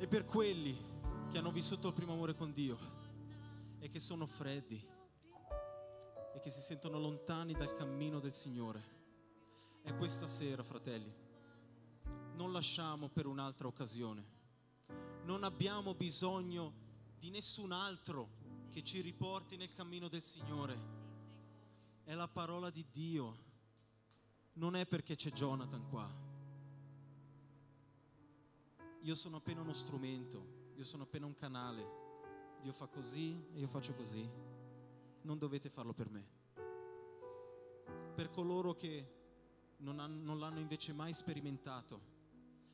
E per quelli che hanno vissuto il primo amore con Dio e che sono freddi e che si sentono lontani dal cammino del Signore. E questa sera, fratelli, non lasciamo per un'altra occasione. Non abbiamo bisogno di nessun altro che ci riporti nel cammino del Signore. È la parola di Dio. Non è perché c'è Jonathan qua. Io sono appena uno strumento, io sono appena un canale. Dio fa così e io faccio così. Non dovete farlo per me. Per coloro che non, hanno- non l'hanno invece mai sperimentato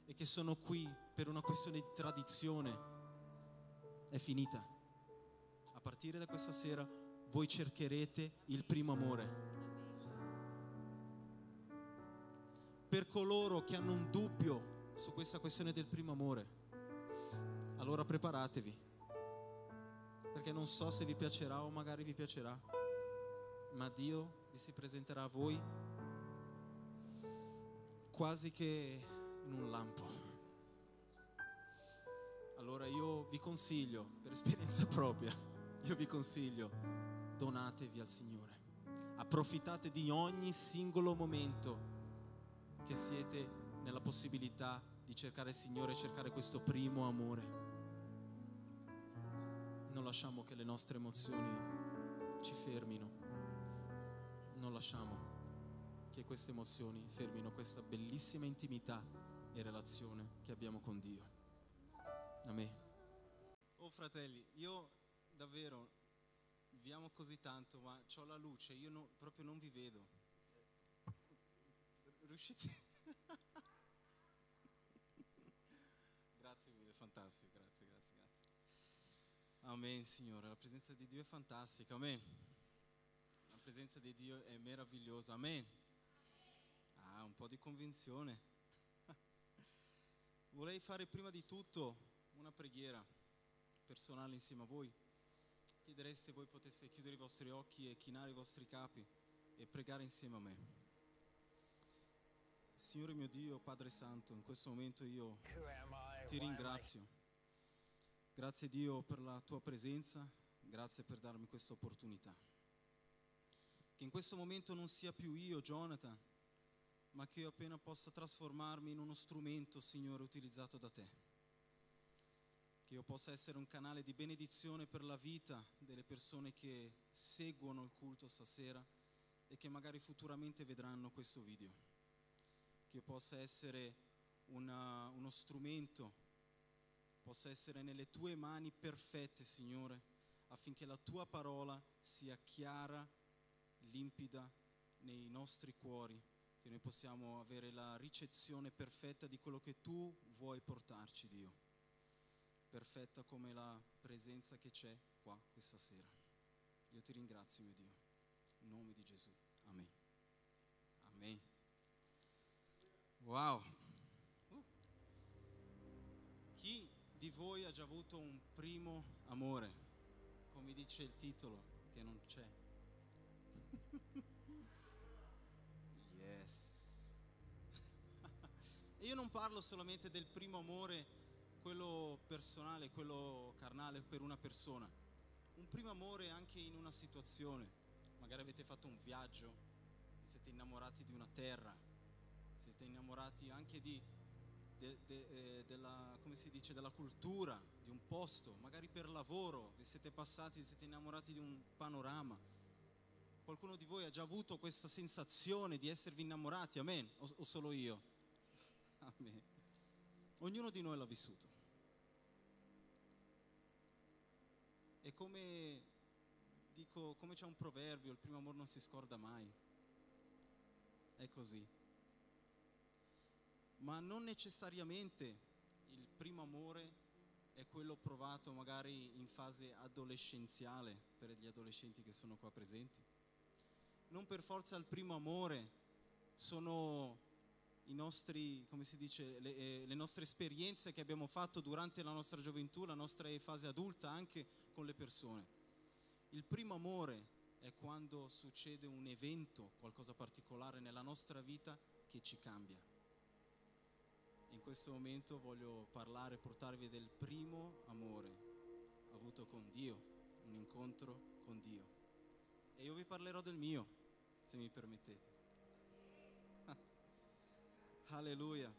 e che sono qui per una questione di tradizione, è finita. A partire da questa sera voi cercherete il primo amore. Per coloro che hanno un dubbio su questa questione del primo amore, allora preparatevi, perché non so se vi piacerà o magari vi piacerà, ma Dio vi si presenterà a voi quasi che in un lampo. Allora io vi consiglio, per esperienza propria, io vi consiglio, donatevi al Signore. Approfittate di ogni singolo momento che siete nella possibilità di cercare il Signore cercare questo primo amore. Non lasciamo che le nostre emozioni ci fermino. Non lasciamo che queste emozioni fermino questa bellissima intimità e relazione che abbiamo con Dio. Amen. Oh fratelli, io davvero vi amo così tanto, ma ho la luce, io no- proprio non vi vedo. Riuscite? grazie mille, fantastico, grazie, grazie, grazie. Amen, Signore, la presenza di Dio è fantastica, amen. La presenza di Dio è meravigliosa, amen. Ah, un po' di convinzione. Vorrei fare prima di tutto una preghiera personale insieme a voi. Chiederei se voi poteste chiudere i vostri occhi e chinare i vostri capi e pregare insieme a me. Signore mio Dio, Padre Santo, in questo momento io ti ringrazio. Grazie Dio per la tua presenza, grazie per darmi questa opportunità. Che in questo momento non sia più io, Jonathan, ma che io appena possa trasformarmi in uno strumento, Signore, utilizzato da te. Che io possa essere un canale di benedizione per la vita delle persone che seguono il culto stasera e che magari futuramente vedranno questo video. Che io possa essere una- uno strumento, possa essere nelle tue mani perfette, Signore, affinché la tua parola sia chiara, limpida nei nostri cuori, che noi possiamo avere la ricezione perfetta di quello che tu vuoi portarci, Dio. Perfetta come la presenza che c'è qua questa sera. Io ti ringrazio, mio Dio. In nome di Gesù. Amen. Amen. Wow. Di voi ha già avuto un primo amore? Come dice il titolo, che non c'è. Yes. E io non parlo solamente del primo amore, quello personale, quello carnale per una persona. Un primo amore anche in una situazione. Magari avete fatto un viaggio, vi siete innamorati di una terra, siete innamorati anche di, de- de- eh, della, dice, della cultura, di un posto, magari per lavoro, vi siete passati, vi siete innamorati di un panorama. Qualcuno di voi ha già avuto questa sensazione di esservi innamorati, amen? O, o solo io? Amen. Ognuno di noi l'ha vissuto. E come dico, come c'è un proverbio, il primo amore non si scorda mai. È così. Ma non necessariamente il primo amore è quello provato magari in fase adolescenziale per gli adolescenti che sono qua presenti. Non per forza il primo amore sono i nostri, come si dice, le, eh, le nostre esperienze che abbiamo fatto durante la nostra gioventù, la nostra fase adulta anche con le persone. Il primo amore è quando succede un evento, qualcosa particolare nella nostra vita che ci cambia. In questo momento voglio parlare, portarvi del primo amore avuto con Dio, un incontro con Dio. E io vi parlerò del mio, se mi permettete. Alleluia.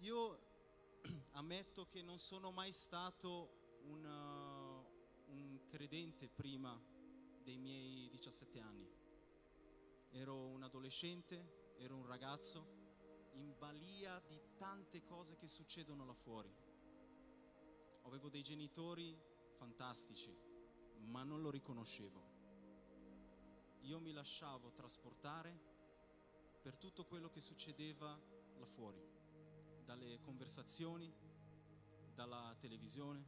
Io ammetto che non sono mai stato un, uh, un credente prima dei miei 17 anni. Ero un adolescente, ero un ragazzo in balia di tante cose che succedono là fuori. Avevo dei genitori fantastici, ma non lo riconoscevo. Io mi lasciavo trasportare per tutto quello che succedeva là fuori, dalle conversazioni, dalla televisione,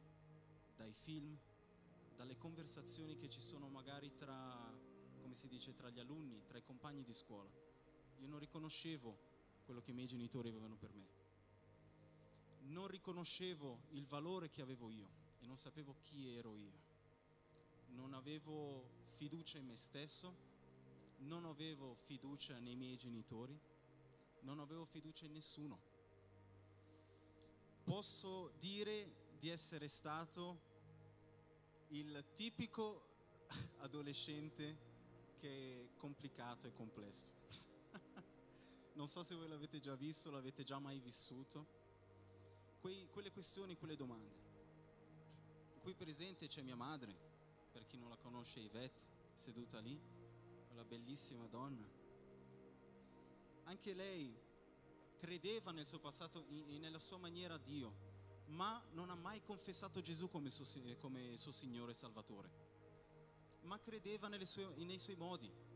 dai film, dalle conversazioni che ci sono magari tra, come si dice, tra gli alunni, tra i compagni di scuola. Io non riconoscevo quello che i miei genitori avevano per me. Non riconoscevo il valore che avevo io e non sapevo chi ero io. Non avevo fiducia in me stesso, non avevo fiducia nei miei genitori, non avevo fiducia in nessuno. Posso dire di essere stato il tipico adolescente che è complicato e complesso non so se voi l'avete già visto, l'avete già mai vissuto, Quei, quelle questioni, quelle domande. Qui presente c'è mia madre, per chi non la conosce Yvette, seduta lì, quella bellissima donna. Anche lei credeva nel suo passato e nella sua maniera a Dio, ma non ha mai confessato Gesù come suo, come suo Signore e Salvatore, ma credeva sue, nei suoi modi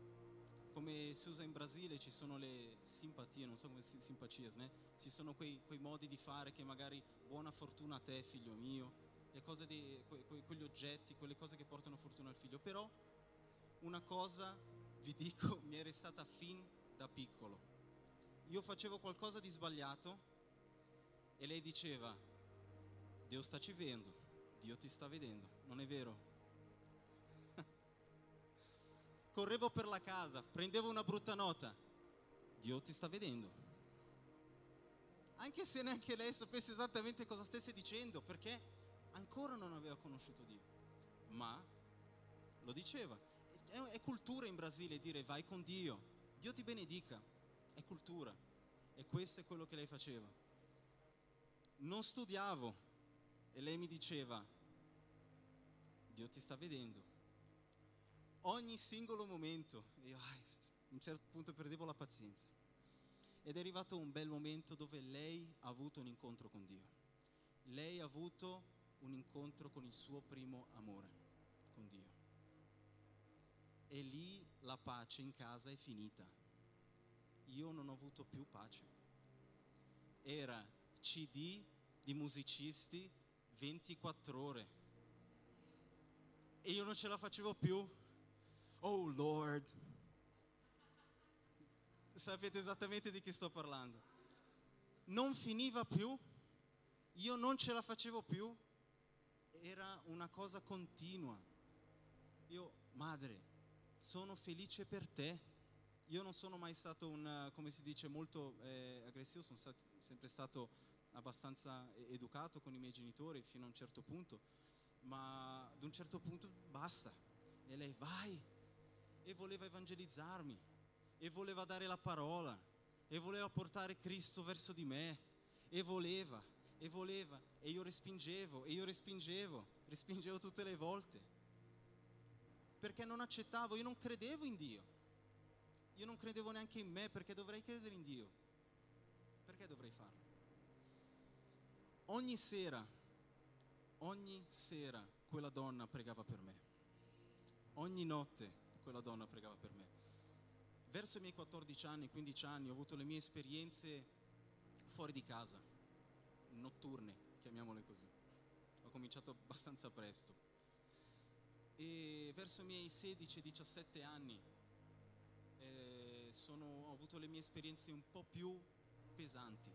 come si usa in Brasile ci sono le simpatie, non so come si simpatie, né? ci sono quei, quei, modi di fare che magari buona fortuna a te figlio mio, le cose di, que, que, quegli oggetti, quelle cose che portano fortuna al figlio, però una cosa vi dico mi è restata fin da piccolo, io facevo qualcosa di sbagliato e lei diceva Dio sta ci vedendo, Dio ti sta vedendo, non è vero? Correvo per la casa, prendevo una brutta nota, Dio ti sta vedendo. Anche se neanche lei sapesse esattamente cosa stesse dicendo, perché ancora non aveva conosciuto Dio, ma lo diceva. È, cultura in Brasile dire vai con Dio, Dio ti benedica, è cultura. E questo è quello che lei faceva. Non studiavo e lei mi diceva, Dio ti sta vedendo ogni singolo momento. E io a un certo punto perdevo la pazienza. Ed è arrivato un bel momento dove lei ha avuto un incontro con Dio. Lei ha avuto un incontro con il suo primo amore, con Dio. E lì la pace in casa è finita. Io non ho avuto più pace. Era CD di musicisti 24 ore. E io non ce la facevo più oh Lord. Sapete esattamente di chi sto parlando. Non finiva più, io non ce la facevo più, era una cosa continua. Io, madre, sono felice per te. Io non sono mai stato un, come si dice, molto eh, aggressivo, sono stato, sempre stato abbastanza educato con i miei genitori fino a un certo punto, ma ad un certo punto basta. E lei, vai, e voleva evangelizzarmi e voleva dare la parola e voleva portare Cristo verso di me e voleva e voleva e io respingevo e io respingevo, respingevo tutte le volte perché non accettavo, io non credevo in Dio. Io non credevo neanche in me perché dovrei credere in Dio. Perché dovrei farlo? Ogni sera, ogni sera quella donna pregava per me. Ogni notte quella donna pregava per me. Verso i miei 14 anni, 15 anni ho avuto le mie esperienze fuori di casa, notturne, chiamiamole così. Ho cominciato abbastanza presto. E verso i miei 16-17 anni eh, sono, ho avuto le mie esperienze un po' più pesanti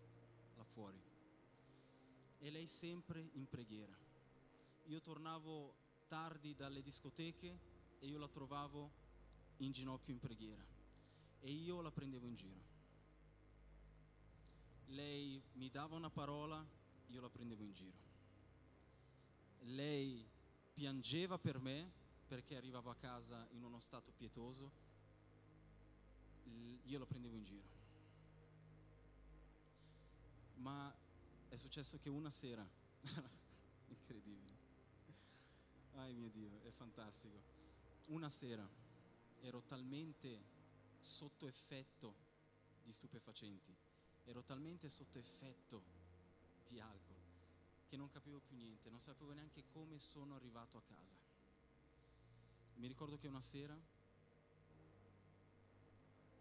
là fuori. E lei sempre in preghiera. Io tornavo tardi dalle discoteche e io la trovavo in ginocchio in preghiera e io la prendevo in giro. Lei mi dava una parola, io la prendevo in giro. Lei piangeva per me perché arrivavo a casa in uno stato pietoso, io la prendevo in giro. Ma è successo che una sera, incredibile, ai mio Dio, è fantastico, una sera ero talmente sotto effetto di stupefacenti, ero talmente sotto effetto di alcol che non capivo più niente, non sapevo neanche come sono arrivato a casa. Mi ricordo che una sera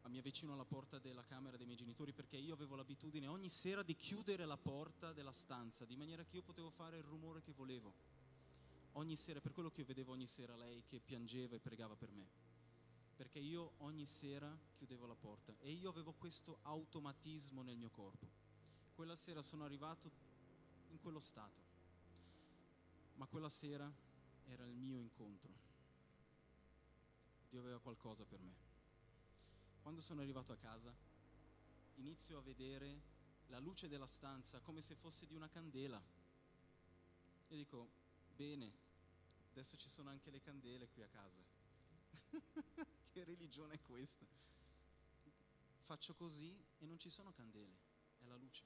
mi avvicino alla porta della camera dei miei genitori perché io avevo l'abitudine ogni sera di chiudere la porta della stanza di maniera che io potevo fare il rumore che volevo. Ogni sera, per quello che io vedevo ogni sera lei che piangeva e pregava per me. Perché io ogni sera chiudevo la porta e io avevo questo automatismo nel mio corpo. Quella sera sono arrivato in quello stato, ma quella sera era il mio incontro. Dio aveva qualcosa per me quando sono arrivato a casa, inizio a vedere la luce della stanza come se fosse di una candela. E dico, bene, adesso ci sono anche le candele qui a casa. che religione è questa? Faccio così e non ci sono candele, è la luce.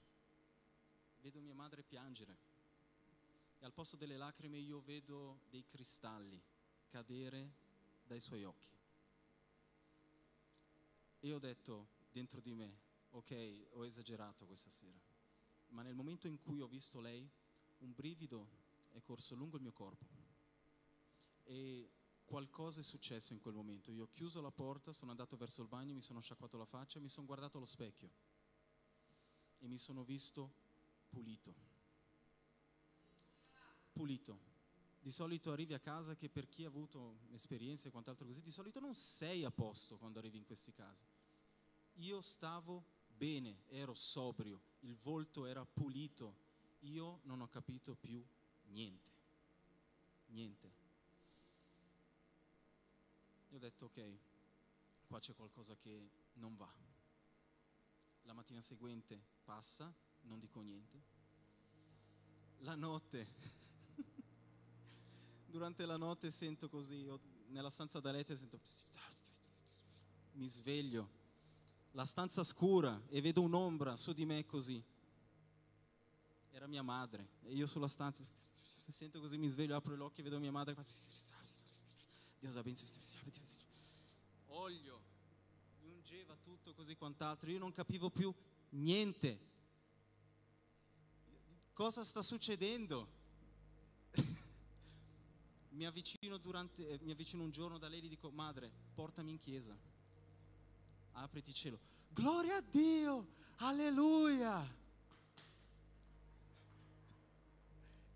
Vedo mia madre piangere e al posto delle lacrime io vedo dei cristalli cadere dai suoi occhi. E ho detto dentro di me, ok, ho esagerato questa sera, ma nel momento in cui ho visto lei, un brivido è corso lungo il mio corpo e qualcosa è successo in quel momento. Io ho chiuso la porta, sono andato verso il bagno, mi sono sciacquato la faccia, mi sono guardato allo specchio e mi sono visto pulito. Pulito. Di solito arrivi a casa che per chi ha avuto esperienze e quant'altro così, di solito non sei a posto quando arrivi in questi casi. Io stavo bene, ero sobrio, il volto era pulito, io non ho capito più niente. Niente. Io ho detto ok, qua c'è qualcosa che non va. La mattina seguente passa, non dico niente. La notte durante la notte sento così, nella stanza da letto sento, mi sveglio, la stanza scura e vedo un'ombra su di me così. Era mia madre e io sulla stanza sento così, mi sveglio, apro gli occhi e vedo mia madre. Dio sa Olio, mi ungeva tutto così quant'altro, io non capivo più niente. Cosa sta succedendo? mi avvicino, durante, eh, mi avvicino un giorno da lei e dico, madre, portami in chiesa, apriti cielo. Gloria a Dio, alleluia.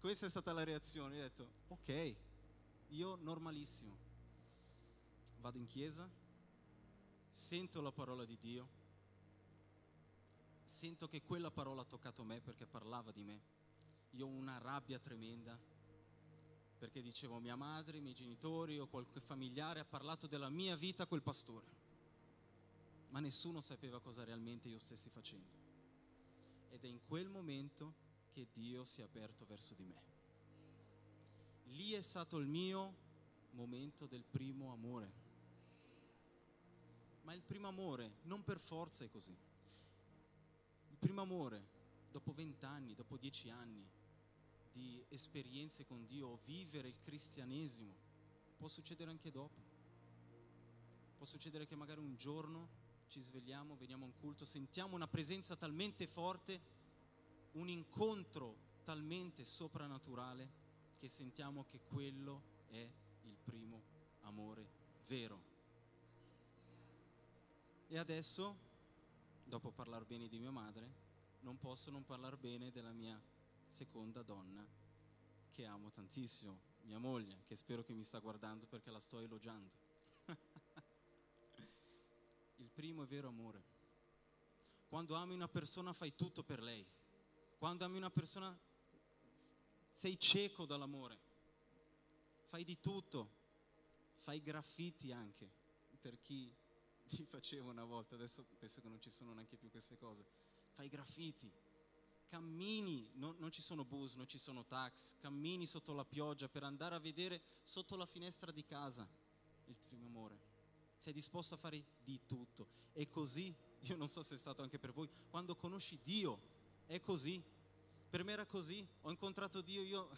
Questa è stata la reazione, ho detto, ok, io normalissimo. Vado in chiesa, sento la parola di Dio, sento che quella parola ha toccato me perché parlava di me. Io ho una rabbia tremenda, perché dicevo mia madre, i miei genitori o qualche familiare ha parlato della mia vita a quel pastore, ma nessuno sapeva cosa realmente io stessi facendo. Ed è in quel momento che Dio si è aperto verso di me. Lì è stato il mio momento del primo amore. Ma il primo amore non per forza è così. Il primo amore, dopo vent'anni, dopo dieci anni, di esperienze con Dio, vivere il cristianesimo, può succedere anche dopo. Può succedere che magari un giorno ci svegliamo, veniamo a un culto, sentiamo una presenza talmente forte, un incontro talmente soprannaturale che sentiamo che quello è il primo amore vero. E adesso, dopo parlare bene di mia madre, non posso non parlare bene della mia seconda donna che amo tantissimo, mia moglie, che spero che mi sta guardando perché la sto elogiando. Il primo è vero amore. Quando ami una persona fai tutto per lei. Quando ami una persona sei cieco dall'amore. Fai di tutto. Fai graffiti anche, per chi li faceva una volta, adesso penso che non ci sono neanche più queste cose. Fai graffiti cammini, non, non ci sono bus, non ci sono tax, cammini sotto la pioggia per andare a vedere sotto la finestra di casa il primo amore. Sei disposto a fare di tutto. E così, io non so se è stato anche per voi, quando conosci Dio, è così. Per me era così, ho incontrato Dio, io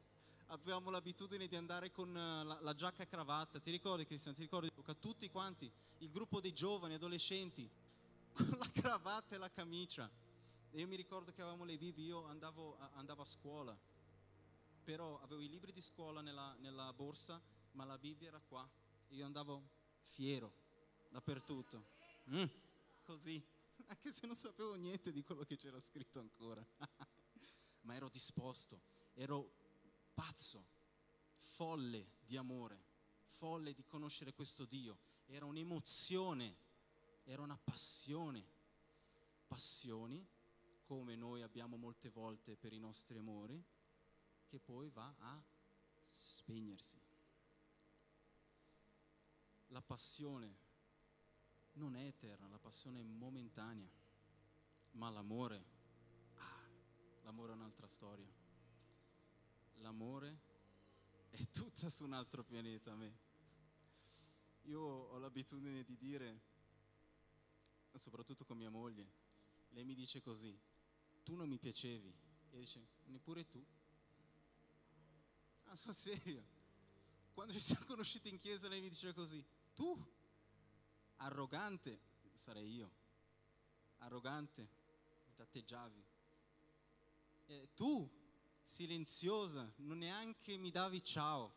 avevamo l'abitudine di andare con eh, la, la giacca e cravatta, ti ricordi Cristian, ti ricordi Luca, tutti quanti, il gruppo dei giovani, adolescenti, con la cravatta e la camicia. E io mi ricordo che avevamo le Bibbie, io andavo, andavo a scuola, però avevo i libri di scuola nella, nella borsa, ma la Bibbia era qua. Io andavo fiero dappertutto. Mm, così, anche se non sapevo niente di quello che c'era scritto ancora. ma ero disposto, ero pazzo, folle di amore, folle di conoscere questo Dio. Era un'emozione, era una passione. Passioni come noi abbiamo molte volte per i nostri amori, che poi va a spegnersi. La passione non è eterna, la passione è momentanea, ma l'amore, ah, l'amore è un'altra storia. L'amore è tutta su un altro pianeta a me. Io ho l'abitudine di dire, soprattutto con mia moglie, lei mi dice così, tu non mi piacevi. E dice, neppure tu. Ah, sono serio. Quando ci siamo conosciuti in chiesa lei mi diceva così, tu, arrogante, sarei io, arrogante, t'atteggiavi. E tu, silenziosa, non neanche mi davi ciao.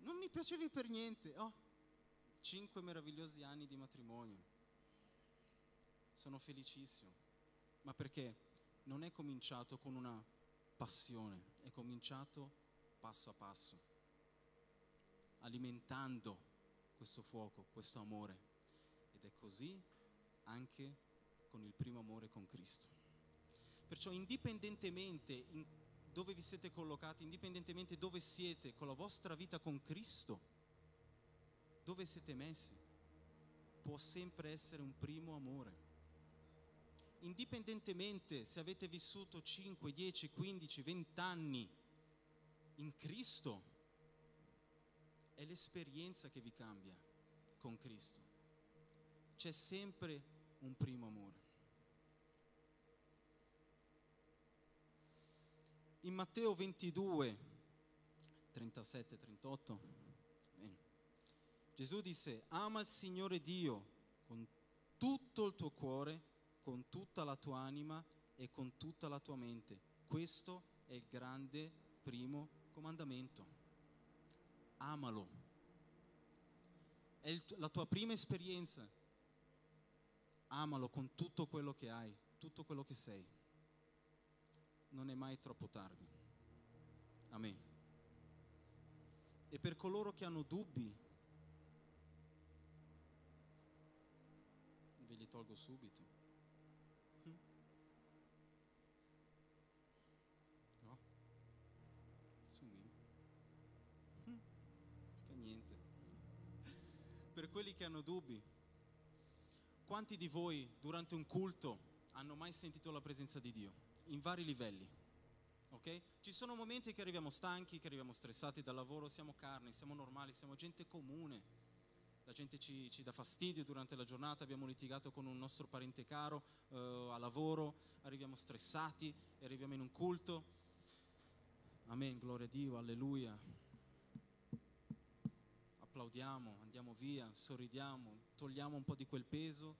Non mi piacevi per niente. Oh, cinque meravigliosi anni di matrimonio. Sono felicissimo ma perché non è cominciato con una passione, è cominciato passo a passo, alimentando questo fuoco, questo amore. Ed è così anche con il primo amore con Cristo. Perciò indipendentemente in dove vi siete collocati, indipendentemente dove siete con la vostra vita con Cristo, dove siete messi, può sempre essere un primo amore indipendentemente se avete vissuto 5, 10, 15, 20 anni in Cristo, è l'esperienza che vi cambia con Cristo. C'è sempre un primo amore. In Matteo 22, 37, 38, bene. Gesù disse, ama il Signore Dio con tutto il tuo cuore, con tutta la tua anima e con tutta la tua mente. Questo è il grande primo comandamento. Amalo. È la tua prima esperienza. Amalo con tutto quello che hai, tutto quello che sei. Non è mai troppo tardi. Amen. E per coloro che hanno dubbi, ve li tolgo subito. per quelli che hanno dubbi. Quanti di voi durante un culto hanno mai sentito la presenza di Dio? In vari livelli. Ok? Ci sono momenti che arriviamo stanchi, che arriviamo stressati dal lavoro, siamo carne, siamo normali, siamo gente comune. La gente ci, ci dà fastidio durante la giornata, abbiamo litigato con un nostro parente caro uh, a lavoro, arriviamo stressati e arriviamo in un culto. Amen, gloria a Dio, alleluia applaudiamo, andiamo via, sorridiamo, togliamo un po' di quel peso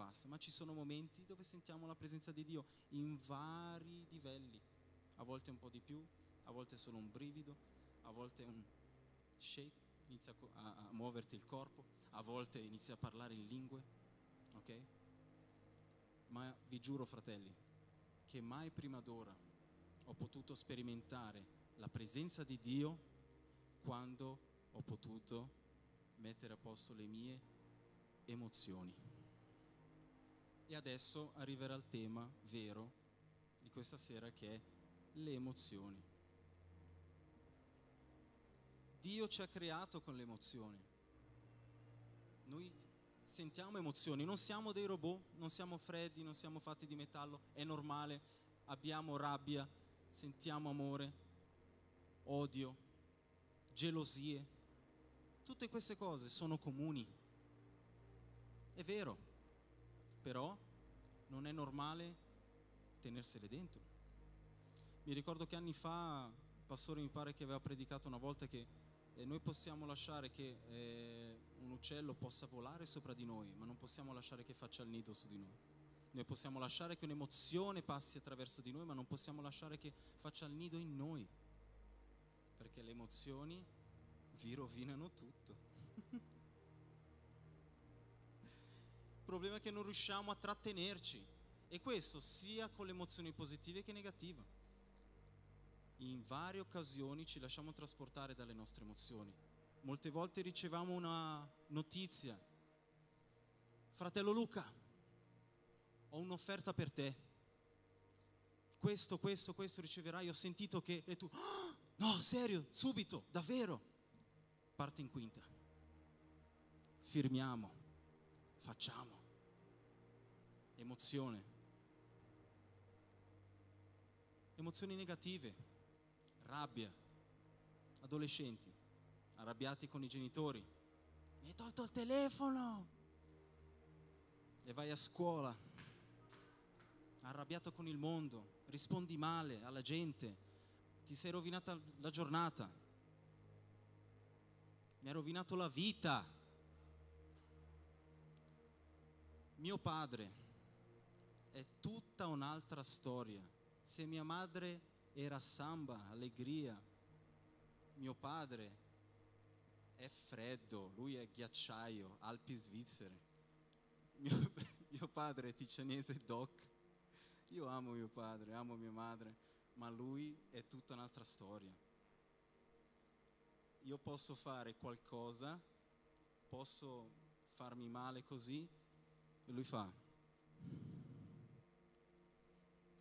basta. Ma ci sono momenti dove sentiamo la presenza di Dio in vari livelli, a volte un po' di più, a volte solo un brivido, a volte un shake, inizia a, a muoverti il corpo, a volte inizia a parlare in lingue, ok? Ma vi giuro, fratelli, che mai prima d'ora ho potuto sperimentare la presenza di Dio quando ho potuto mettere a posto le mie emozioni. E adesso arriverà il tema vero di questa sera che è le emozioni. Dio ci ha creato con le emozioni. Noi sentiamo emozioni, non siamo dei robot, non siamo freddi, non siamo fatti di metallo, è normale, abbiamo rabbia, sentiamo amore, odio, gelosie, tutte queste cose sono comuni. È vero, però non è normale tenersele dentro. Mi ricordo che anni fa il pastore mi pare che aveva predicato una volta che eh, noi possiamo lasciare che eh, un uccello possa volare sopra di noi, ma non possiamo lasciare che faccia il nido su di noi. Noi possiamo lasciare che un'emozione passi attraverso di noi, ma non possiamo lasciare che faccia il nido in noi, perché le emozioni vi rovinano tutto. Problema è che non riusciamo a trattenerci e questo sia con le emozioni positive che negative in varie occasioni ci lasciamo trasportare dalle nostre emozioni. Molte volte riceviamo una notizia. Fratello Luca, ho un'offerta per te. Questo, questo, questo riceverai. Ho sentito che... E tu, oh, no, serio, subito, davvero. Parte in quinta. Firmiamo, facciamo. Emozione. Emozioni negative. Rabbia, adolescenti. Arrabbiati con i genitori, mi hai tolto il telefono. E vai a scuola, arrabbiato con il mondo, rispondi male alla gente, ti sei rovinata la giornata, mi ha rovinato la vita. Mio padre è tutta un'altra storia. Se mia madre era samba, allegria. Mio padre è freddo, lui è ghiacciaio, Alpi svizzere. Mio, mio padre è ticinese doc. Io amo mio padre, amo mia madre, ma lui è tutta un'altra storia. Io posso fare qualcosa, posso farmi male così, e lui fa,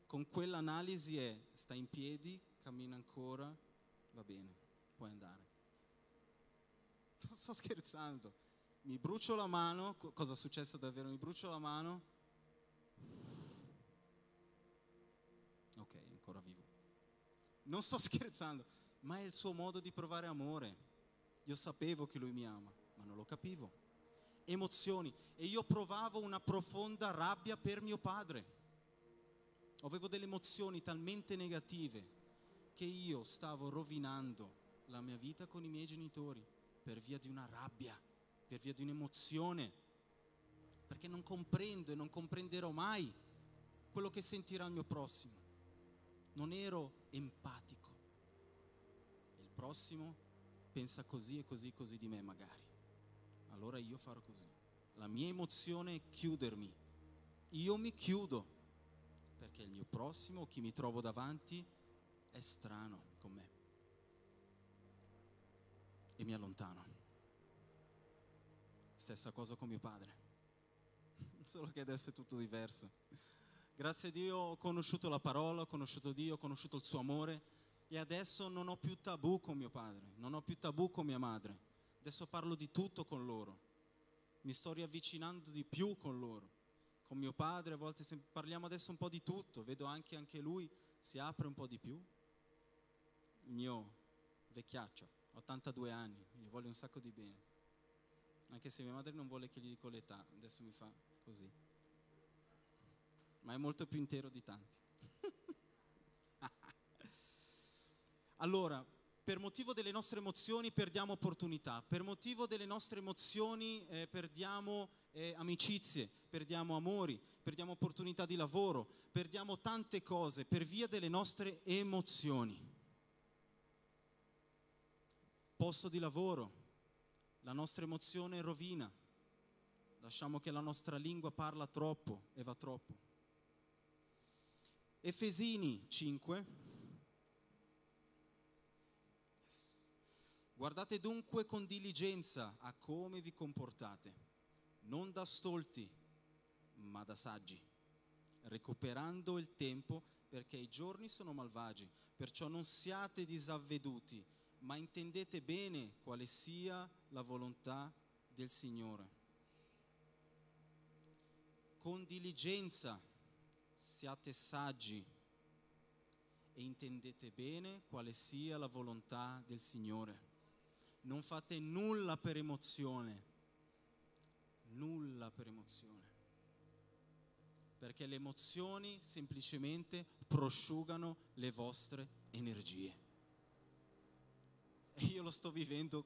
con quell'analisi è sta in piedi, cammina ancora, va bene, puoi andare. Non sto scherzando, mi brucio la mano, cosa è successo davvero? Mi brucio la mano, ok, ancora vivo. Non sto scherzando, ma è il suo modo di provare amore. Io sapevo che lui mi ama, ma non lo capivo. Emozioni, e io provavo una profonda rabbia per mio padre avevo delle emozioni talmente negative che io stavo rovinando la mia vita con i miei genitori per via di una rabbia, per via di un'emozione, perché non comprendo e non comprenderò mai quello che sentirà il mio prossimo. Non ero empatico. Il prossimo pensa così e così e così di me magari. Allora io farò così. La mia emozione è chiudermi. Io mi chiudo perché il mio prossimo, chi mi trovo davanti, è strano con me. E mi allontano. Stessa cosa con mio padre. Solo che adesso è tutto diverso. Grazie a Dio ho conosciuto la parola, ho conosciuto Dio, ho conosciuto il suo amore e adesso non ho più tabù con mio padre, non ho più tabù con mia madre. Adesso parlo di tutto con loro. Mi sto riavvicinando di più con loro con mio padre, a volte parliamo adesso un po' di tutto, vedo anche, anche lui si apre un po' di più. Il mio vecchiaccio, 82 anni, gli voglio un sacco di bene. Anche se mia madre non vuole che gli dico l'età, adesso mi fa così. Ma è molto più intero di tanti. allora, per motivo delle nostre emozioni perdiamo opportunità, per motivo delle nostre emozioni eh, perdiamo eh, amicizie, perdiamo amori, perdiamo opportunità di lavoro, perdiamo tante cose per via delle nostre emozioni. Posto di lavoro, la nostra emozione rovina, lasciamo che la nostra lingua parla troppo e va troppo. Efesini 5. Guardate dunque con diligenza a come vi comportate non da stolti, ma da saggi, recuperando il tempo perché i giorni sono malvagi, perciò non siate disavveduti, ma intendete bene quale sia la volontà del Signore. con diligenza siate saggi e intendete bene quale sia la volontà del Signore. Non fate nulla per emozione, nulla per emozione, perché le emozioni semplicemente prosciugano le vostre energie. E io lo sto vivendo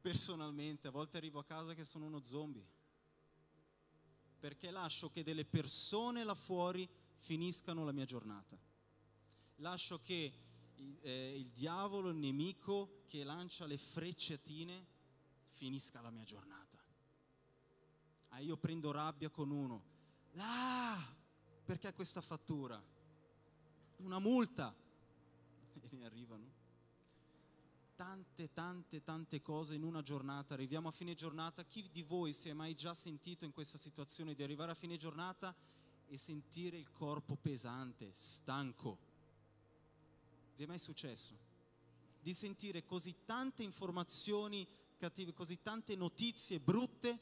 personalmente, a volte arrivo a casa che sono uno zombie, perché lascio che delle persone là fuori finiscano la mia giornata. Lascio che eh, il diavolo, il nemico che lancia le frecciatine, finisca la mia giornata. Ah, io prendo rabbia con uno. Ah, perché questa fattura? Una multa. E ne arrivano tante, tante, tante cose in una giornata. Arriviamo a fine giornata. Chi di voi si è mai già sentito in questa situazione di arrivare a fine giornata e sentire il corpo pesante, stanco? Vi è mai successo? Di sentire così tante informazioni cattive, così tante notizie brutte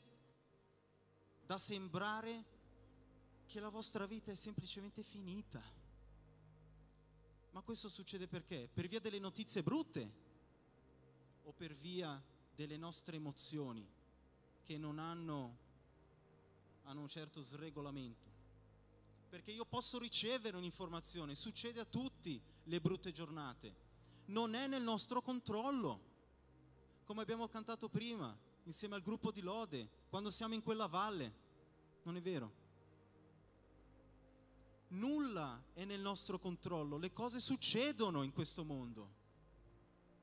da sembrare che la vostra vita è semplicemente finita. Ma questo succede perché? Per via delle notizie brutte o per via delle nostre emozioni che non hanno, hanno un certo sregolamento. Perché io posso ricevere un'informazione, succede a tutti le brutte giornate, non è nel nostro controllo, come abbiamo cantato prima, insieme al gruppo di Lode, quando siamo in quella valle, non è vero? Nulla è nel nostro controllo, le cose succedono in questo mondo.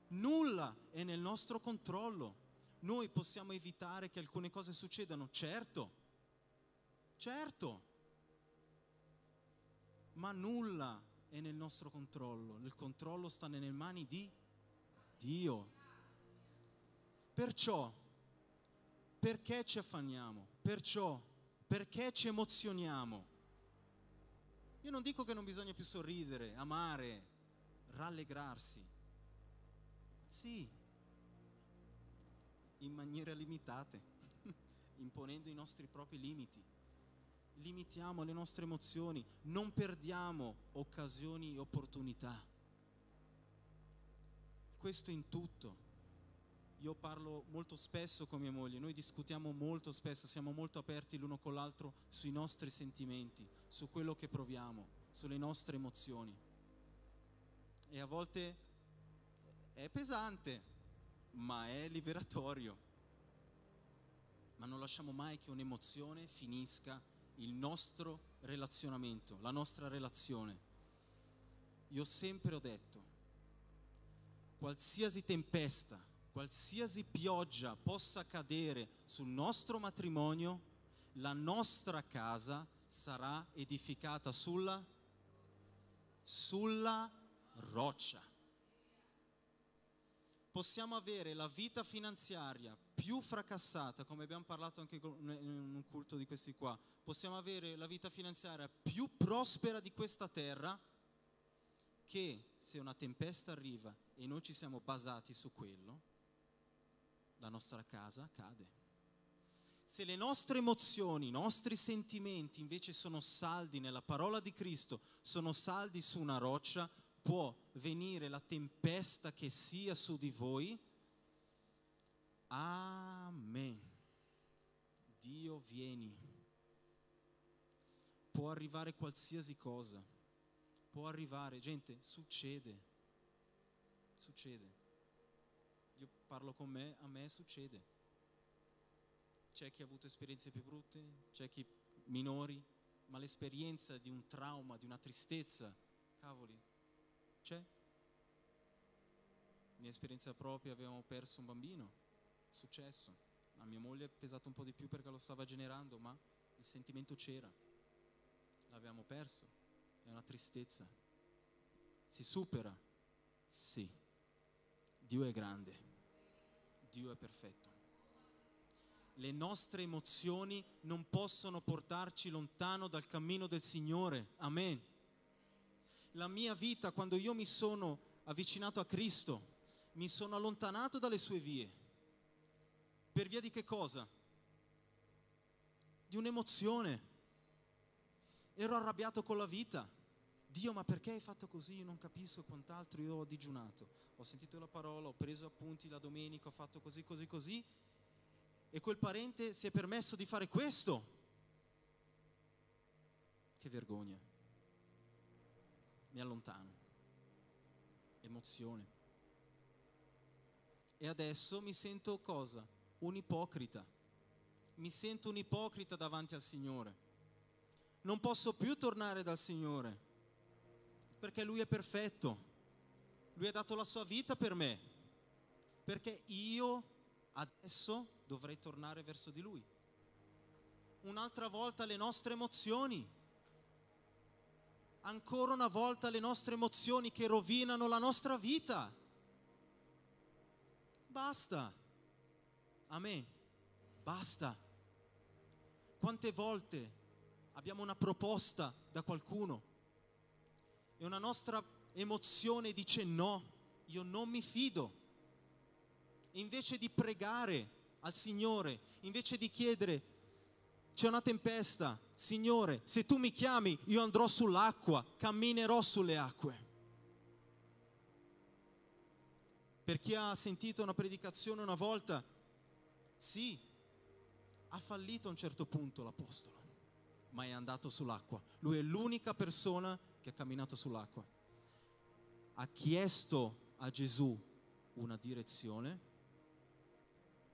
Nulla è nel nostro controllo. Noi possiamo evitare che alcune cose succedano, certo, certo, ma nulla è nel nostro controllo. Il controllo sta nelle mani di Dio. Perciò, perché ci affanniamo? Perciò, perché ci emozioniamo? Io non dico che non bisogna più sorridere, amare, rallegrarsi. Sì, in maniera limitate, imponendo i nostri propri limiti. Limitiamo le nostre emozioni, non perdiamo occasioni e opportunità. Questo in tutto. Io parlo molto spesso con mia moglie, noi discutiamo molto spesso, siamo molto aperti l'uno con l'altro sui nostri sentimenti, su quello che proviamo, sulle nostre emozioni. E a volte è pesante, ma è liberatorio. Ma non lasciamo mai che un'emozione finisca il nostro relazionamento, la nostra relazione. Io sempre ho detto, qualsiasi tempesta, qualsiasi pioggia possa cadere sul nostro matrimonio, la nostra casa sarà edificata sulla, sulla roccia possiamo avere la vita finanziaria più fracassata, come abbiamo parlato anche in un culto di questi qua, possiamo avere la vita finanziaria più prospera di questa terra, che se una tempesta arriva e noi ci siamo basati su quello, la nostra casa cade. Se le nostre emozioni, i nostri sentimenti invece sono saldi nella parola di Cristo, sono saldi su una roccia, può venire la tempesta che sia su di voi. Amen. Dio vieni. Può arrivare qualsiasi cosa. Può arrivare, gente, succede. Succede. Io parlo con me, a me succede. C'è chi ha avuto esperienze più brutte, c'è chi minori, ma l'esperienza di un trauma, di una tristezza, cavoli, c'è. Mia esperienza propria, avevamo perso un bambino, è successo. A mia moglie è pesato un po' di più perché lo stava generando, ma il sentimento c'era. L'abbiamo perso, è una tristezza. Si supera? Sì. Dio è grande, Dio è perfetto. Le nostre emozioni non possono portarci lontano dal cammino del Signore. Amen la mia vita quando io mi sono avvicinato a Cristo, mi sono allontanato dalle sue vie. Per via di che cosa? Di un'emozione. ero arrabbiato con la vita. Dio, ma perché hai fatto così? Io non capisco quant'altro. Io ho digiunato, ho sentito la parola, ho preso appunti la domenica, ho fatto così, così, così. E quel parente si è permesso di fare questo. Che vergogna. Mi allontano. Emozione. E adesso mi sento cosa? Un ipocrita. Mi sento un ipocrita davanti al Signore. Non posso più tornare dal Signore perché Lui è perfetto. Lui ha dato la sua vita per me. Perché io adesso dovrei tornare verso di Lui. Un'altra volta le nostre emozioni. Ancora una volta le nostre emozioni che rovinano la nostra vita. Basta. Amen. Basta. Quante volte abbiamo una proposta da qualcuno e una nostra emozione dice no, io non mi fido. E invece di pregare al Signore, invece di chiedere, c'è una tempesta, Signore, se tu mi chiami io andrò sull'acqua, camminerò sulle acque. Per chi ha sentito una predicazione una volta, sì, ha fallito a un certo punto l'Apostolo, ma è andato sull'acqua. Lui è l'unica persona che ha camminato sull'acqua. Ha chiesto a Gesù una direzione,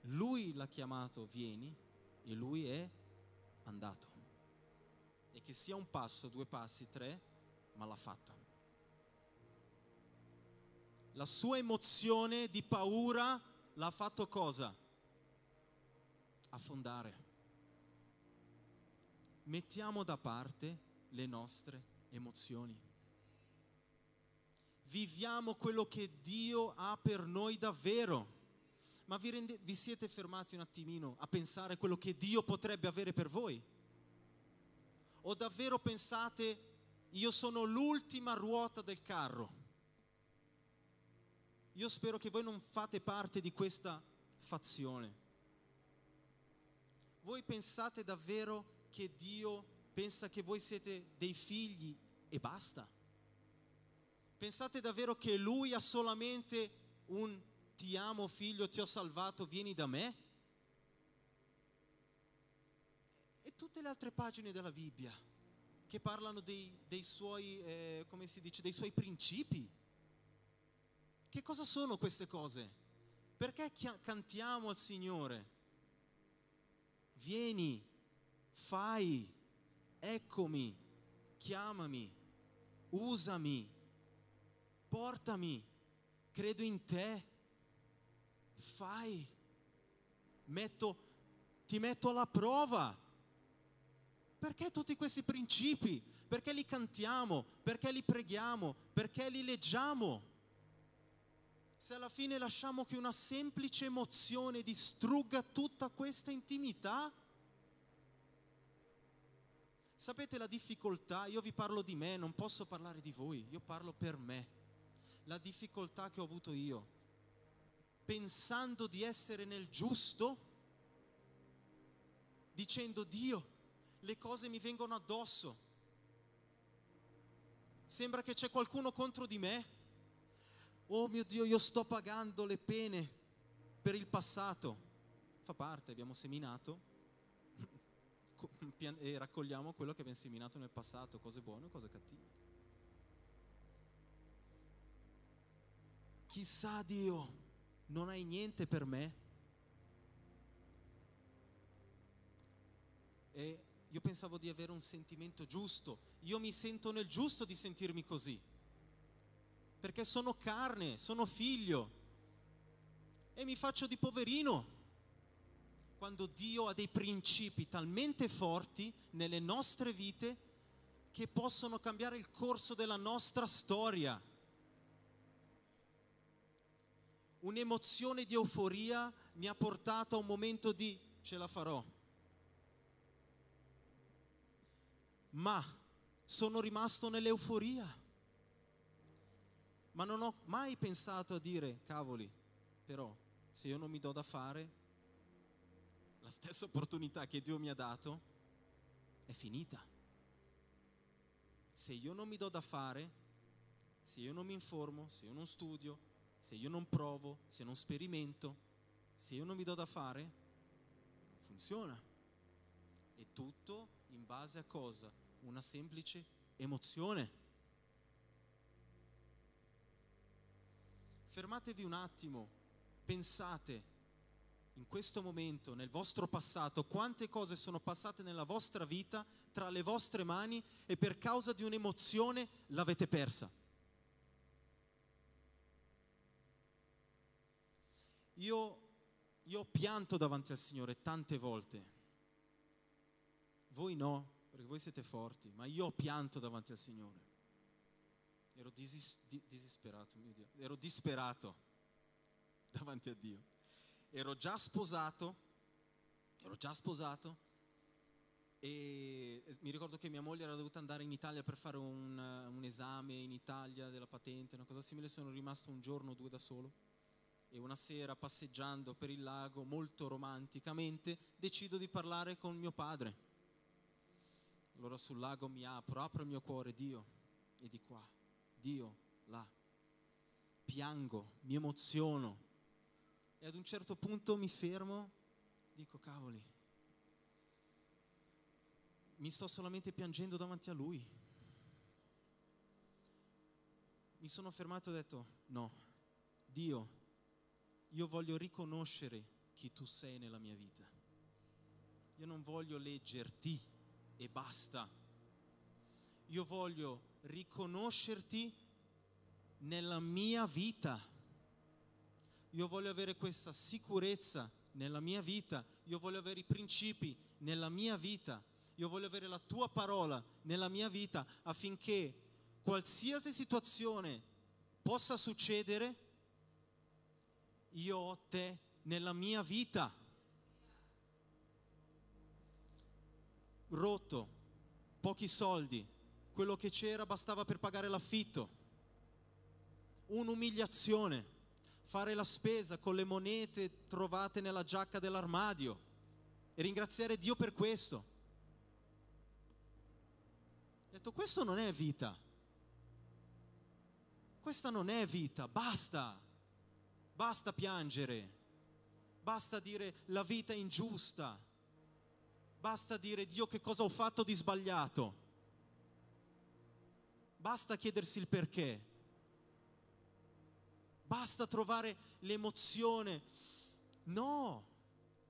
lui l'ha chiamato vieni e lui è andato. E che sia un passo, due passi, tre, ma l'ha fatto. La sua emozione di paura l'ha fatto cosa? Affondare. Mettiamo da parte le nostre emozioni. Viviamo quello che Dio ha per noi davvero. Ma vi, rende, vi siete fermati un attimino a pensare quello che Dio potrebbe avere per voi? O davvero pensate, io sono l'ultima ruota del carro? Io spero che voi non fate parte di questa fazione. Voi pensate davvero che Dio pensa che voi siete dei figli e basta? Pensate davvero che lui ha solamente un ti amo figlio, ti ho salvato, vieni da me? E tutte le altre pagine della Bibbia che parlano dei, dei suoi, eh, come si dice, dei suoi principi. Che cosa sono queste cose? Perché cantiamo al Signore? Vieni, fai, eccomi, chiamami, usami, portami, credo in te, fai, metto, ti metto alla prova. Perché tutti questi principi? Perché li cantiamo? Perché li preghiamo? Perché li leggiamo? Se alla fine lasciamo che una semplice emozione distrugga tutta questa intimità, Sapete la difficoltà, io vi parlo di me, non posso parlare di voi, io parlo per me. La difficoltà che ho avuto io, pensando di essere nel giusto, dicendo Dio, le cose mi vengono addosso. Sembra che c'è qualcuno contro di me. Oh mio Dio, io sto pagando le pene per il passato. Fa parte, abbiamo seminato, e raccogliamo quello che abbiamo seminato nel passato, cose buone cose cattive. Chissà Dio, non hai niente per me? E io pensavo di avere un sentimento giusto, io mi sento nel giusto di sentirmi così, perché sono carne, sono figlio e mi faccio di poverino quando Dio ha dei principi talmente forti nelle nostre vite che possono cambiare il corso della nostra storia. Un'emozione di euforia mi ha portato a un momento di ce la farò. Ma sono rimasto nell'euforia. Ma non ho mai pensato a dire, cavoli, però se io non mi do da fare, la stessa opportunità che Dio mi ha dato è finita. se io non mi do da fare, se io non mi informo, se io non studio, se io non provo, se non sperimento, se io non mi do da fare, non funziona. È tutto in base a cosa? Una semplice emozione. Fermatevi un attimo, pensate in questo momento, nel vostro passato, quante cose sono passate nella vostra vita tra le vostre mani e per causa di un'emozione l'avete persa. Io, io pianto davanti al Signore tante volte. Voi no, perché voi siete forti, ma io pianto davanti al Signore. Ero disis, di, disperato, mio Dio, ero disperato davanti a Dio. Ero già sposato, ero già sposato e mi ricordo che mia moglie era dovuta andare in Italia per fare un, un esame in Italia della patente, una cosa simile, sono rimasto un giorno o due da solo e una sera passeggiando per il lago molto romanticamente decido di parlare con mio padre. Allora sul lago mi apro, apro il mio cuore, Dio, e di qua, Dio, là. Piango, mi emoziono e ad un certo punto mi fermo, dico cavoli, mi sto solamente piangendo davanti a Lui. Mi sono fermato e ho detto, no, Dio, io voglio riconoscere chi tu sei nella mia vita. Io non voglio leggerti e basta. Io voglio riconoscerti nella mia vita. Io voglio avere questa sicurezza nella mia vita. Io voglio avere i principi nella mia vita. Io voglio avere la tua parola nella mia vita affinché qualsiasi situazione possa succedere, io ho te nella mia vita. Rotto, pochi soldi, quello che c'era bastava per pagare l'affitto. Un'umiliazione, fare la spesa con le monete trovate nella giacca dell'armadio e ringraziare Dio per questo. Ho detto, questo non è vita. Questa non è vita, basta. Basta piangere, basta dire la vita è ingiusta, basta dire Dio che cosa ho fatto di sbagliato, basta chiedersi il perché, basta trovare l'emozione. No,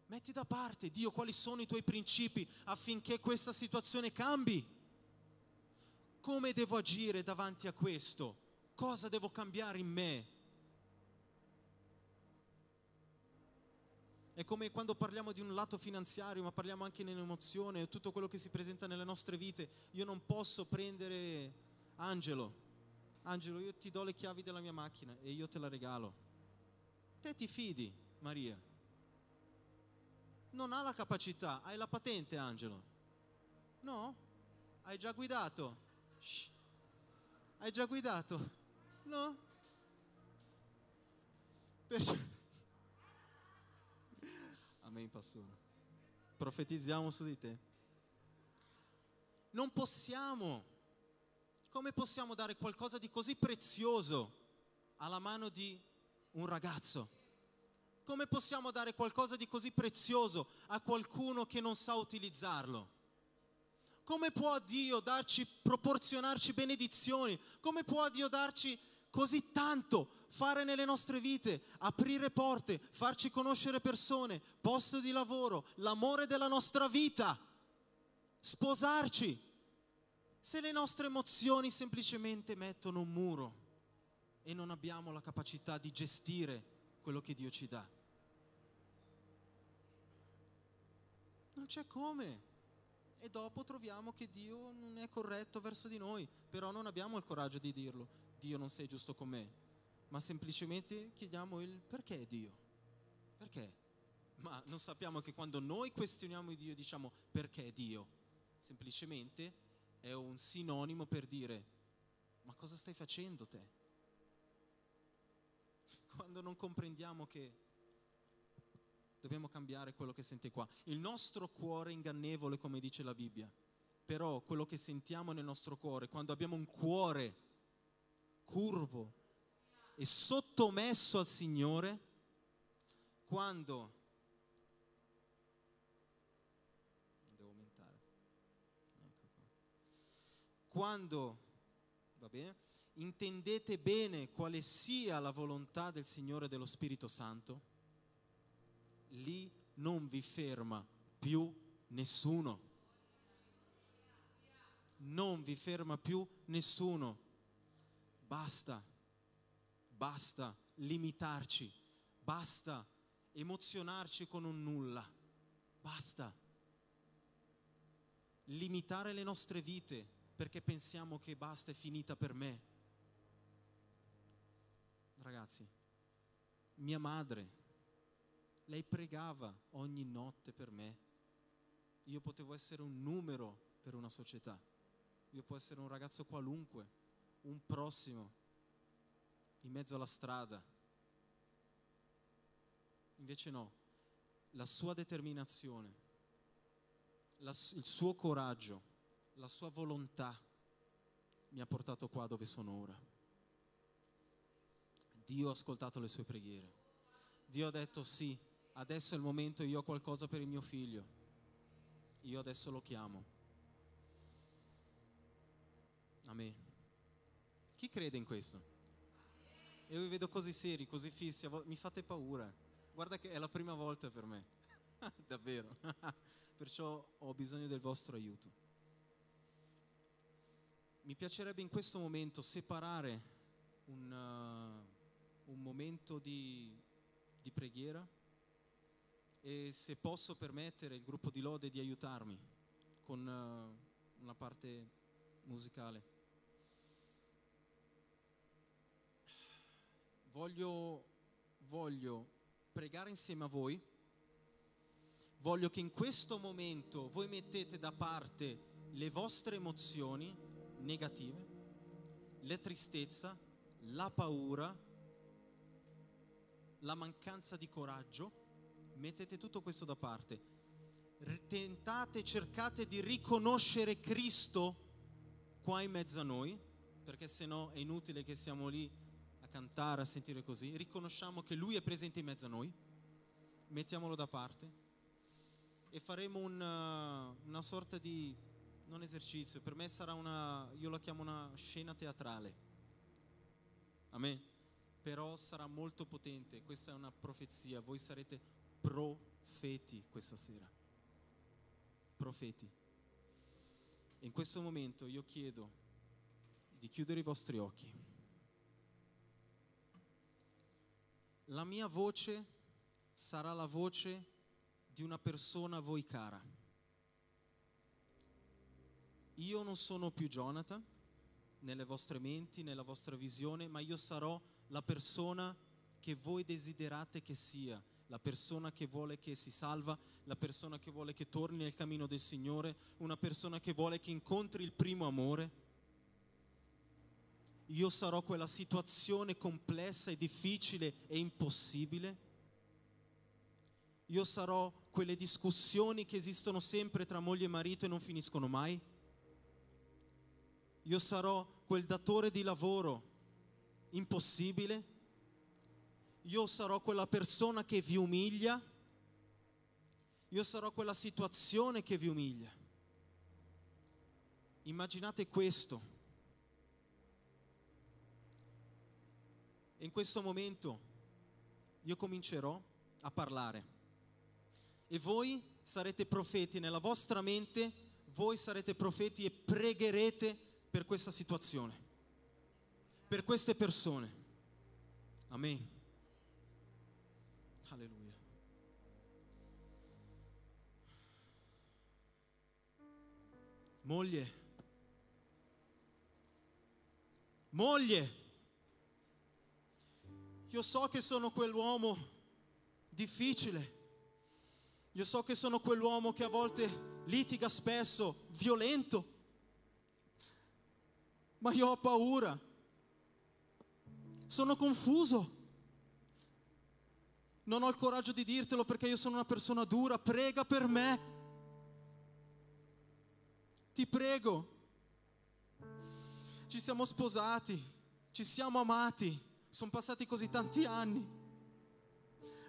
metti da parte Dio quali sono i tuoi principi affinché questa situazione cambi. Come devo agire davanti a questo? Cosa devo cambiare in me? È come quando parliamo di un lato finanziario, ma parliamo anche nell'emozione, tutto quello che si presenta nelle nostre vite. Io non posso prendere Angelo. Angelo, io ti do le chiavi della mia macchina e io te la regalo. Te ti fidi, Maria. Non ha la capacità, hai la patente, Angelo. No? Hai già guidato? Shh. Hai già guidato? No? Perciò Amen, pastore. Profetizziamo su di te. Non possiamo, come possiamo dare qualcosa di così prezioso alla mano di un ragazzo? Come possiamo dare qualcosa di così prezioso a qualcuno che non sa utilizzarlo? Come può Dio darci, proporzionarci benedizioni? Come può Dio darci così tanto fare nelle nostre vite, aprire porte, farci conoscere persone, posto di lavoro, l'amore della nostra vita, sposarci. Se le nostre emozioni semplicemente mettono un muro e non abbiamo la capacità di gestire quello che Dio ci dà. Non c'è come. E dopo troviamo che Dio non è corretto verso di noi, però non abbiamo il coraggio di dirlo. Dio non sei giusto con me ma semplicemente chiediamo il perché Dio? Perché? Ma non sappiamo che quando noi questioniamo Dio diciamo perché Dio? Semplicemente è un sinonimo per dire ma cosa stai facendo te? Quando non comprendiamo che dobbiamo cambiare quello che sente qua. Il nostro cuore ingannevole, come dice la Bibbia, Però quello che sentiamo nel nostro cuore, quando abbiamo un cuore curvo e sottomesso al Signore, quando devo aumentare. Ecco qua. Quando va bene? Intendete bene quale sia la volontà del Signore dello Spirito Santo? Lì non vi ferma più nessuno. Non vi ferma più nessuno. Basta, basta limitarci, basta emozionarci con un nulla, basta limitare le nostre vite perché pensiamo che basta, è finita per me. Ragazzi, mia madre, lei pregava ogni notte per me. Io potevo essere un numero per una società. Io potevo essere un ragazzo qualunque, un prossimo, in mezzo alla strada. Invece no, la sua determinazione, la, il suo coraggio, la sua volontà mi ha portato qua dove sono ora. Dio ha ascoltato le sue preghiere. Dio ha detto sì, adesso è il momento, io ho qualcosa per il mio figlio. Io adesso lo chiamo. Amen. Chi crede in questo? Io vi vedo così seri, così fissi, mi fate paura. Guarda che è la prima volta per me, davvero. Perciò ho bisogno del vostro aiuto. Mi piacerebbe in questo momento separare un, uh, un momento di, di preghiera e se posso permettere il gruppo di lode di aiutarmi con uh, una parte musicale. Voglio, voglio pregare insieme a voi. Voglio che in questo momento voi mettete da parte le vostre emozioni negative, la tristezza, la paura, la mancanza di coraggio. Mettete tutto questo da parte. Tentate, cercate di riconoscere Cristo qua in mezzo a noi, perché se no è inutile che siamo lì cantare, a sentire così, riconosciamo che Lui è presente in mezzo a noi, mettiamolo da parte e faremo una, uh, una sorta di, non esercizio, per me sarà una, io la chiamo una scena teatrale. Amen. Però sarà molto potente, questa è una profezia, voi sarete profeti questa sera. Profeti. In questo momento io chiedo di chiudere i vostri occhi. La mia voce sarà la voce di una persona a voi cara. Io non sono più Jonathan nelle vostre menti, nella vostra visione, ma io sarò la persona che voi desiderate che sia, la persona che vuole che si salva, la persona che vuole che torni nel cammino del Signore, una persona che vuole che incontri il primo amore io sarò quella situazione complessa e difficile e impossibile. Io sarò quelle discussioni che esistono sempre tra moglie e marito e non finiscono mai. Io sarò quel datore di lavoro impossibile. Io sarò quella persona che vi umilia. Io sarò quella situazione che vi umilia. Immaginate questo in questo momento io comincerò a parlare. E voi sarete profeti nella vostra mente, voi sarete profeti e pregherete per questa situazione, per queste persone. Amen. Alleluia. Moglie, moglie, io so che sono quell'uomo difficile. Io so che sono quell'uomo che a volte litiga spesso, violento. Ma io ho paura. Sono confuso. Non ho il coraggio di dirtelo perché io sono una persona dura. Prega per me. ti prego. Ci siamo sposati, ci siamo amati, sono passati così tanti anni,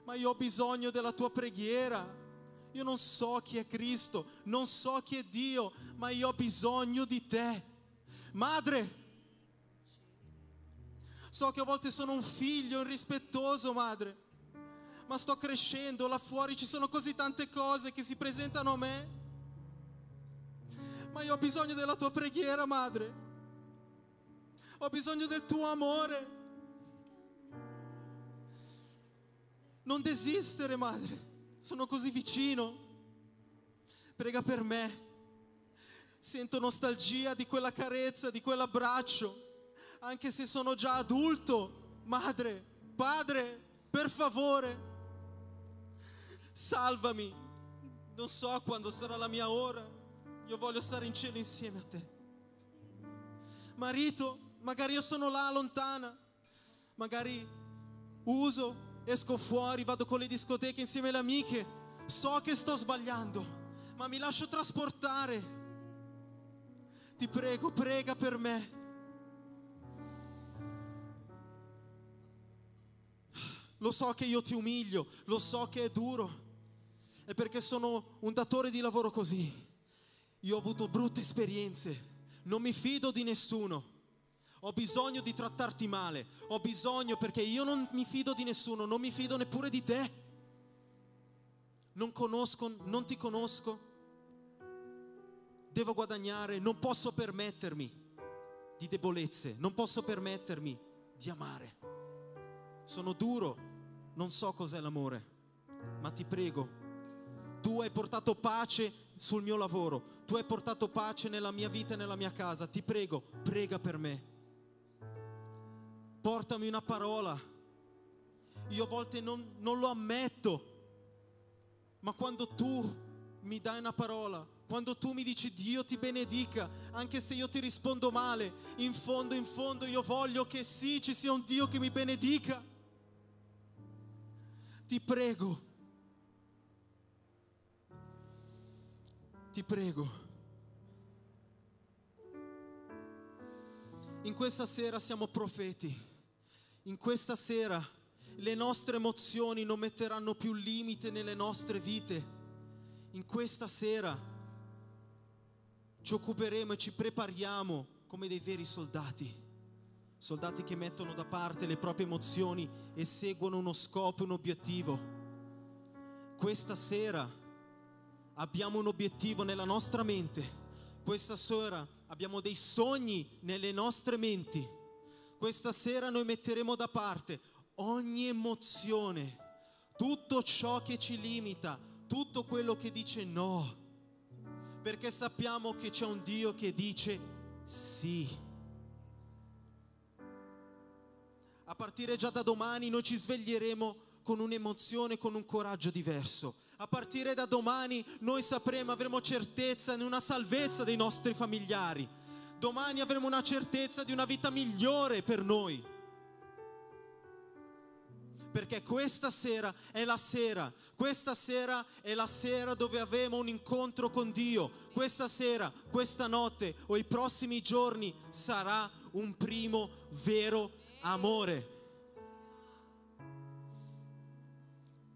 ma io ho bisogno della tua preghiera. Io non so chi è Cristo, non so chi è Dio, ma io ho bisogno di te. Madre, so che a volte sono un figlio irrispettoso, madre, ma sto crescendo, là fuori ci sono così tante cose che si presentano a me. Ma io ho bisogno della tua preghiera, madre. Ho bisogno del tuo amore. Non desistere, madre. Sono così vicino. Prega per me. Sento nostalgia di quella carezza, di quell'abbraccio. Anche se sono già adulto. Madre, padre, per favore. Salvami. Non so quando sarà la mia ora. Io voglio stare in cielo insieme a te. Marito, magari io sono là lontana, magari uso, esco fuori, vado con le discoteche insieme alle amiche, so che sto sbagliando, ma mi lascio trasportare. Ti prego, prega per me. Lo so che io ti umilio, lo so che è duro, è perché sono un datore di lavoro così. Io ho avuto brutte esperienze, non mi fido di nessuno. Ho bisogno di trattarti male, ho bisogno perché io non mi fido di nessuno, non mi fido neppure di te. Non conosco, non ti conosco. Devo guadagnare, non posso permettermi di debolezze, non posso permettermi di amare. Sono duro, non so cos'è l'amore, ma ti prego, tu hai portato pace sul mio lavoro, tu hai portato pace nella mia vita e nella mia casa, ti prego, prega per me portami una parola. Io a volte non, non lo ammetto, ma quando tu mi dai una parola, quando tu mi dici Dio ti benedica, anche se io ti rispondo male, in fondo, in fondo io voglio che sì, ci sia un Dio che mi benedica. Ti prego, ti prego. In questa sera siamo profeti in questa sera le nostre emozioni non metteranno più limite nelle nostre vite. In questa sera ci occuperemo e ci prepariamo come dei veri soldati. Soldati che mettono da parte le proprie emozioni e seguono uno scopo, un obiettivo. Questa sera abbiamo un obiettivo nella nostra mente. Questa sera abbiamo dei sogni nelle nostre menti questa sera noi metteremo da parte ogni emozione, tutto ciò che ci limita, tutto quello che dice no, perché sappiamo che c'è un Dio che dice sì. A partire già da domani noi ci sveglieremo con un'emozione, con un coraggio diverso. A partire da domani noi sapremo, avremo certezza in una salvezza dei nostri familiari domani avremo una certezza di una vita migliore per noi. Perché questa sera è la sera, questa sera è la sera dove avremo un incontro con Dio. Questa sera, questa notte o i prossimi giorni sarà un primo vero amore.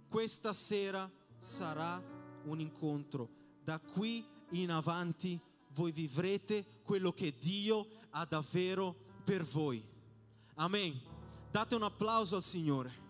Questa sera sarà un incontro. Da qui in avanti voi vivrete quello che Dio ha davvero per voi. Amen. Date un applauso al Signore.